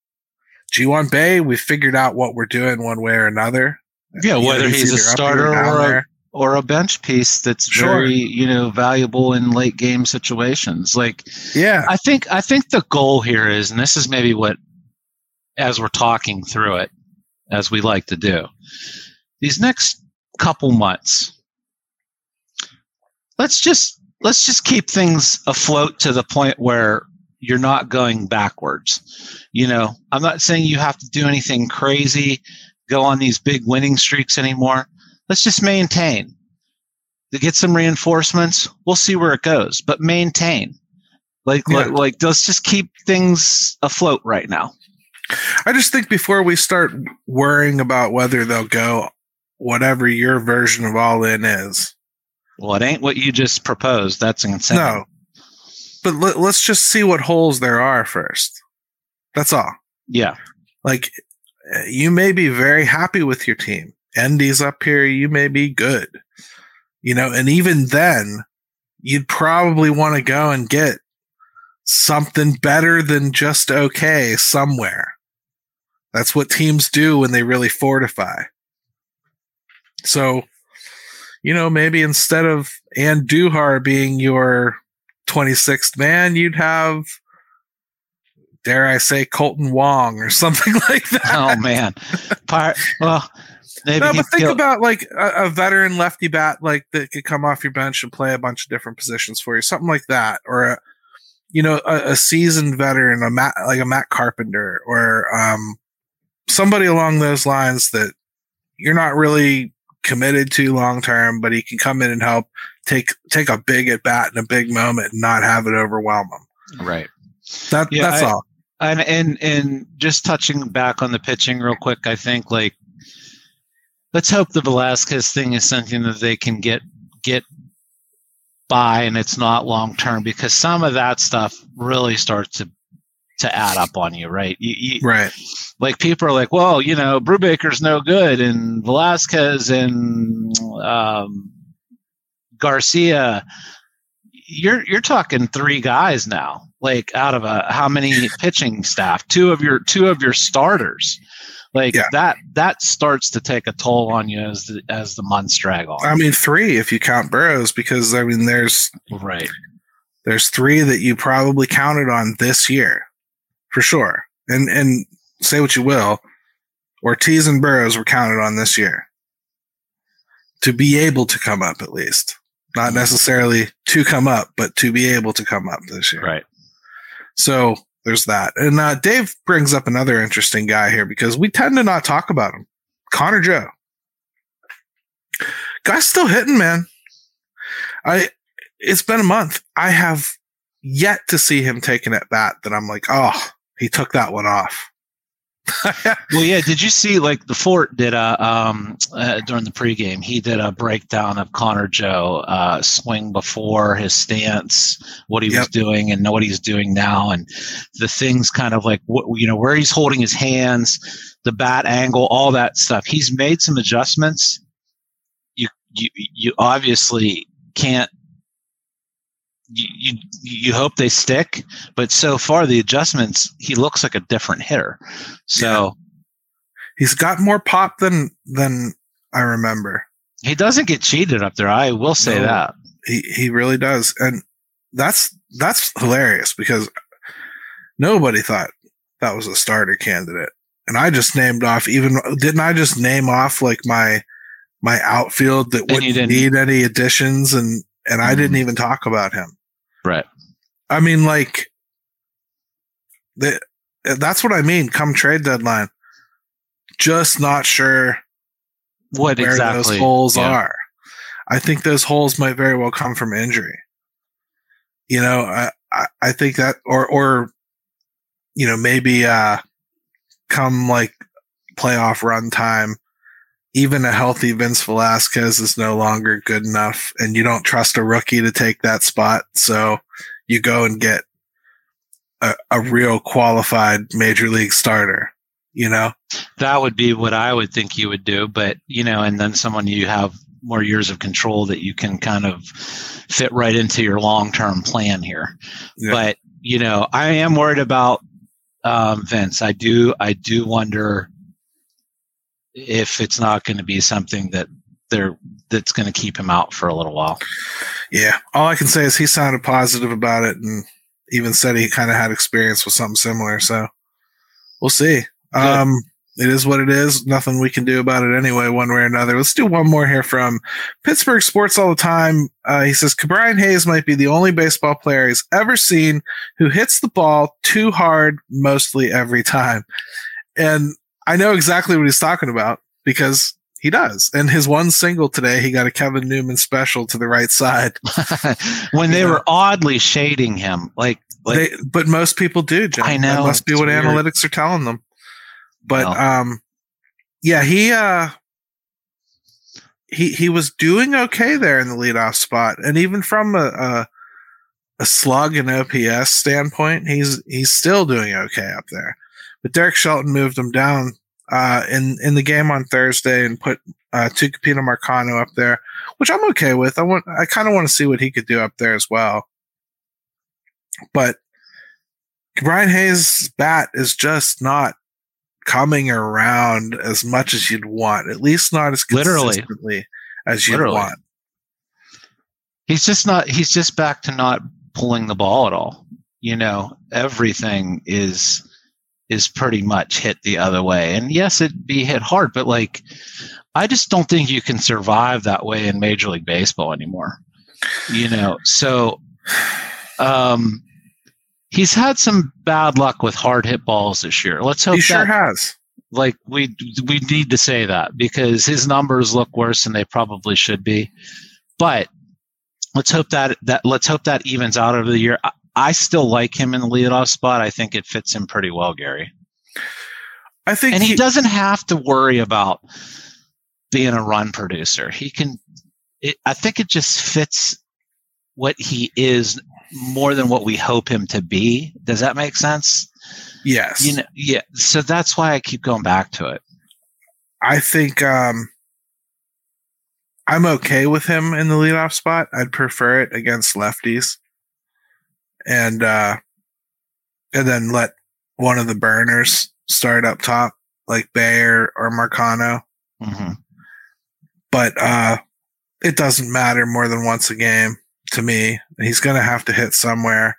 Ji-hwan Bae, we figured out what we're doing one way or another. Yeah, whether he's, he's a starter or, or or a bench piece that's sure. very you know valuable in late game situations like yeah i think i think the goal here is and this is maybe what as we're talking through it as we like to do these next couple months let's just let's just keep things afloat to the point where you're not going backwards you know i'm not saying you have to do anything crazy go on these big winning streaks anymore let's just maintain. To get some reinforcements, we'll see where it goes, but maintain. Like, yeah. like, like, let's just keep things afloat right now. I just think before we start worrying about whether they'll go, whatever your version of all in is. Well, it ain't what you just proposed. That's insane. No, but let, let's just see what holes there are first. That's all. Yeah. Like, you may be very happy with your team. Endy's up here, you may be good. You know, and even then, you'd probably want to go and get something better than just okay somewhere. That's what teams do when they really fortify. So, you know, maybe instead of Andujar being your 26th man, you'd have, dare I say, Kolten Wong or something like that. Oh man, Part, well. Maybe no, but think about like a, a, veteran lefty bat like that could come off your bench and play a bunch of different positions for you, something like that, or a you know a, a seasoned veteran, a Matt like a Matt Carpenter, or um, somebody along those lines that you're not really committed to long term, but he can come in and help take take a big at bat in a big moment and not have it overwhelm him. Right. That yeah, that's I, all. And and and just touching back on the pitching real quick, I think like let's hope the Velasquez thing is something that they can get get by and it's not long term because some of that stuff really starts to to add up on you, right? You, you, right. Like people are like, well, you know, Brubaker's no good, and Velasquez and um, Garcia. You're you're talking three guys now, like out of a how many pitching staff? Two of your two of your starters. Like yeah. that that starts to take a toll on you as the as the months drag on. I mean, three if you count Burrows, because I mean, there's right. There's three that you probably counted on this year for sure. And and say what you will, Ortiz and Burrows were counted on this year to be able to come up at least. Not necessarily to come up, but to be able to come up this year. Right. So there's that. And uh, Dave brings up another interesting guy here because we tend to not talk about him. Connor Joe. Guy's still hitting, man. I it's been a month. I have yet to see him taking at bat that I'm like, oh, he took that one off. well, yeah. Did you see like the Fort did a um, uh, during the pregame? He did a breakdown of Connor Joe uh, swing before his stance, what he yep. was doing, and what he's doing now, and the things kind of like what you know where he's holding his hands, the bat angle, all that stuff. He's made some adjustments. You you you obviously can't you, you hope they stick, but so far the adjustments, he looks like a different hitter. So yeah. he's got more pop than than I remember. He doesn't get cheated up there. I will say no, that he he really does, and that's that's hilarious because nobody thought that was a starter candidate, and I just named off even didn't I just name off like my my outfield that wouldn't need any additions and and I didn't mm-hmm. even talk about him. Right. I mean, like, the, that's what I mean. Come trade deadline, just not sure what exactly those holes yeah. are. I think those holes might very well come from injury. You know, I, I, I think that, or, or, you know, maybe, uh, come like playoff run time, even a healthy Vince Velasquez is no longer good enough, and you don't trust a rookie to take that spot. So you go and get a, a real qualified major league starter. You know, that would be what I would think you would do. But you know, and then someone you have more years of control that you can kind of fit right into your long term plan here. Yeah. But you know, I am worried about um, Vince. I do. I do wonder if it's not going to be something that they're that's going to keep him out for a little while. Yeah, all I can say is he sounded positive about it and even said he kind of had experience with something similar. So we'll see. Um, it is what it is. Nothing we can do about it anyway, one way or another. Let's do one more here from Pittsburgh Sports All the Time. Uh, he says Ke'Bryan Hayes might be the only baseball player he's ever seen who hits the ball too hard mostly every time. And I know exactly what he's talking about because he does. And his one single today, he got a Kevin Newman special to the right side. when they were oddly shading him, like, like they, but most people do. Jim. I know that must be what weird. analytics are telling them. But well. um, yeah, he uh, he he was doing okay there in the leadoff spot, and even from a, a a slug and OPS standpoint, he's he's still doing okay up there. But Derek Shelton moved him down uh, in in the game on Thursday and put uh, Tucupita Marcano up there, which I'm okay with. I want I kind of want to see what he could do up there as well. But Brian Hayes' bat is just not coming around as much as you'd want, at least not as consistently Literally. as you'd Literally. want. He's just not. He's just back to not pulling the ball at all. You know, everything is is pretty much hit the other way. And yes, it'd be hit hard, but like, I just don't think you can survive that way in Major League Baseball anymore. You know, so um, he's had some bad luck with hard hit balls this year. Let's hope he sure has. Like we we need to say that because his numbers look worse than they probably should be. But let's hope that that let's hope that evens out over the year. I, I still like him in the leadoff spot. I think it fits him pretty well, Gary. I think, and he, he doesn't have to worry about being a run producer. He can. It, I think it just fits what he is more than what we hope him to be. Does that make sense? Yes. You know, yeah. So that's why I keep going back to it. I think um, I'm okay with him in the leadoff spot. I'd prefer it against lefties, and uh, and then let one of the burners start up top, like Bayer or Marcano. Mm-hmm. But uh, it doesn't matter more than once a game to me. He's going to have to hit somewhere.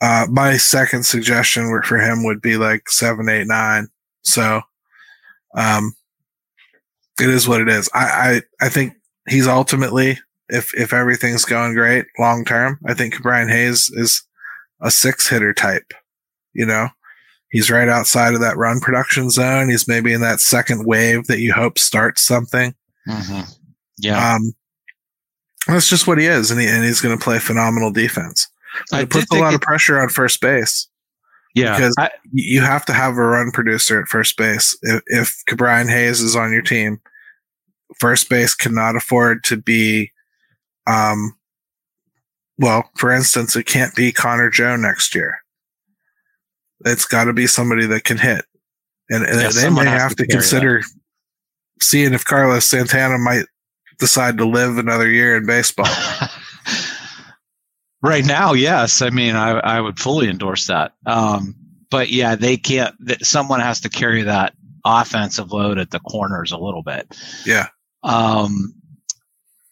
Uh, my second suggestion for him would be like seven, eight, nine. So, um, it is what it is. I, I, I think he's ultimately, if, if everything's going great long term, I think Brian Hayes is a six hitter type, you know, he's right outside of that run production zone. He's maybe in that second wave that you hope starts something. Mm-hmm. Yeah. Um, that's just what he is, and, he, and he's going to play phenomenal defense. It puts a lot it, of pressure on first base. Yeah, because I, you have to have a run producer at first base. If, if Brian Hayes is on your team, first base cannot afford to be, um, well, for instance, it can't be Connor Joe next year. It's got to be somebody that can hit, and, and yeah, they may have to, to consider that. seeing if Carlos Santana might decide to live another year in baseball? right now, yes. I mean, I, I would fully endorse that. Um, but yeah, they can't. Someone has to carry that offensive load at the corners a little bit. Yeah. Um,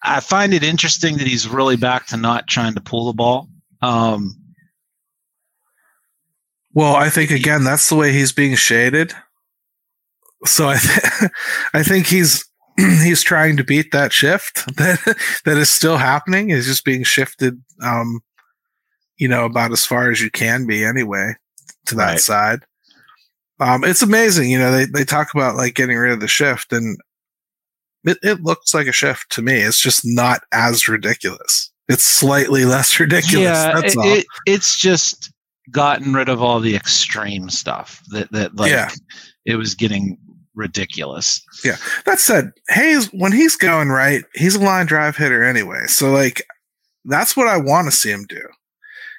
I find it interesting that he's really back to not trying to pull the ball. Um, well, I think again that's the way he's being shaded. So I, th- I think he's he's trying to beat that shift that that is still happening. Is just being shifted, um, you know, about as far as you can be anyway to that right. side. Um, it's amazing, you know. They they talk about like getting rid of the shift, and it it looks like a shift to me. It's just not as ridiculous. It's slightly less ridiculous. Yeah, that's all. It, it's just gotten rid of all the extreme stuff that that like yeah. it was getting ridiculous. Yeah. That said, Hayes, when he's going right, he's a line drive hitter anyway. So, like, that's what I want to see him do.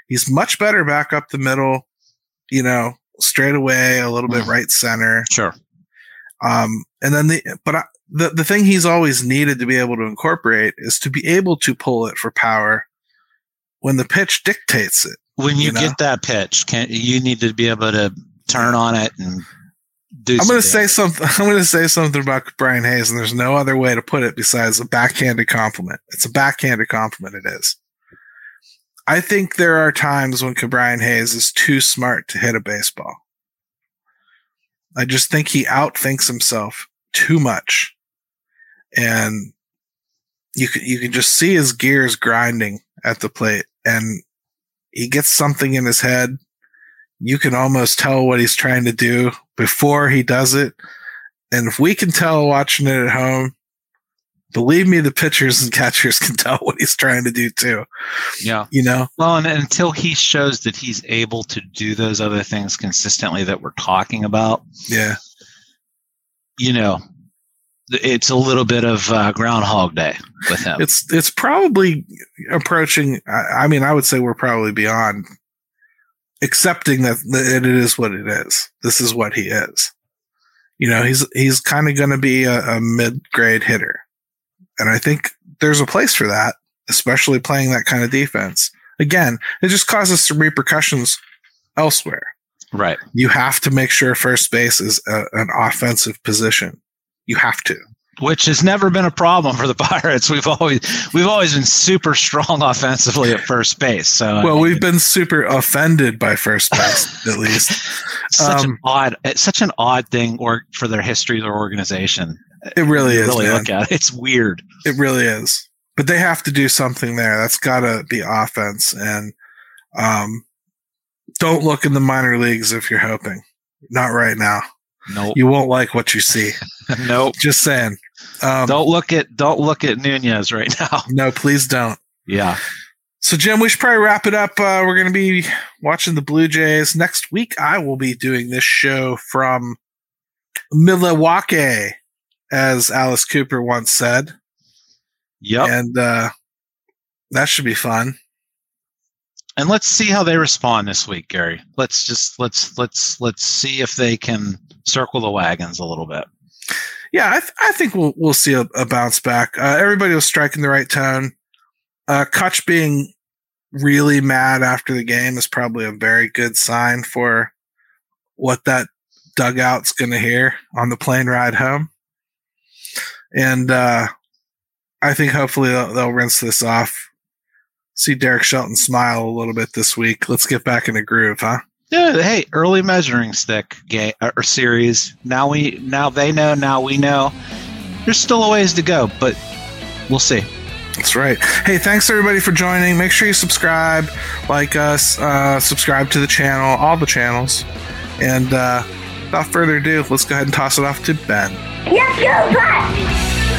He's much better back up the middle, you know, straight away, a little bit mm. right center. Sure. Um, and then the, but I, the, the thing he's always needed to be able to incorporate is to be able to pull it for power when the pitch dictates it. When you, you know? get that pitch, can you need to be able to turn on it and do I'm going to say something. I'm going to say something about Brian Hayes, and there's no other way to put it besides a backhanded compliment. It's a backhanded compliment. It is. I think there are times when Brian Hayes is too smart to hit a baseball. I just think he outthinks himself too much, and you can you can just see his gears grinding at the plate, and he gets something in his head you can almost tell what he's trying to do before he does it. And if we can tell watching it at home, believe me, the pitchers and catchers can tell what he's trying to do too. Yeah. You know? Well, and until he shows that he's able to do those other things consistently that we're talking about. Yeah. You know, it's a little bit of uh, Groundhog Day with him. It's it's probably approaching. I, I mean, I would say we're probably beyond accepting that, that it is what it is. This is what he is. You know, he's he's kind of going to be a, a mid grade hitter, and I think there's a place for that, especially playing that kind of defense. Again, it just causes some repercussions elsewhere. Right. You have to make sure first base is a, an offensive position. You have to. Which has never been a problem for the Pirates. We've always we've always been super strong offensively at first base. So well, I mean, we've been super offended by first base, at least. Such um, an odd, it's such an odd thing, or for their history their organization. It really is. Really man. look at it. It's weird. It really is. But they have to do something there. That's got to be offense, and um, don't look in the minor leagues if you're hoping. Not right now. No, nope. you won't like what you see. nope. Just saying. Um, don't look at don't look at Nunez right now. No, please don't. Yeah. So Jim, we should probably wrap it up. Uh, we're going to be watching the Blue Jays next week. I will be doing this show from Milwaukee, as Alice Cooper once said. Yep. And uh, that should be fun and let's see how they respond this week, Gary. Let's just let's let's let's see if they can circle the wagons a little bit. Yeah, I, th- I think we'll we'll see a, a bounce back. Uh, everybody was striking the right tone. Uh, Kutch being really mad after the game is probably a very good sign for what that dugout's going to hear on the plane ride home. And uh, I think hopefully they'll, they'll rinse this off see Derek Shelton smile a little bit this week. Let's get back in a groove, huh? Yeah. Hey, early measuring stick game uh, or series. Now we now they know. Now we know. There's still a ways to go, but we'll see. That's right. Hey, thanks everybody for joining. Make sure you subscribe, like us, uh, subscribe to the channel, all the channels. And uh, without further ado, let's go ahead and toss it off to Ben. Let's go,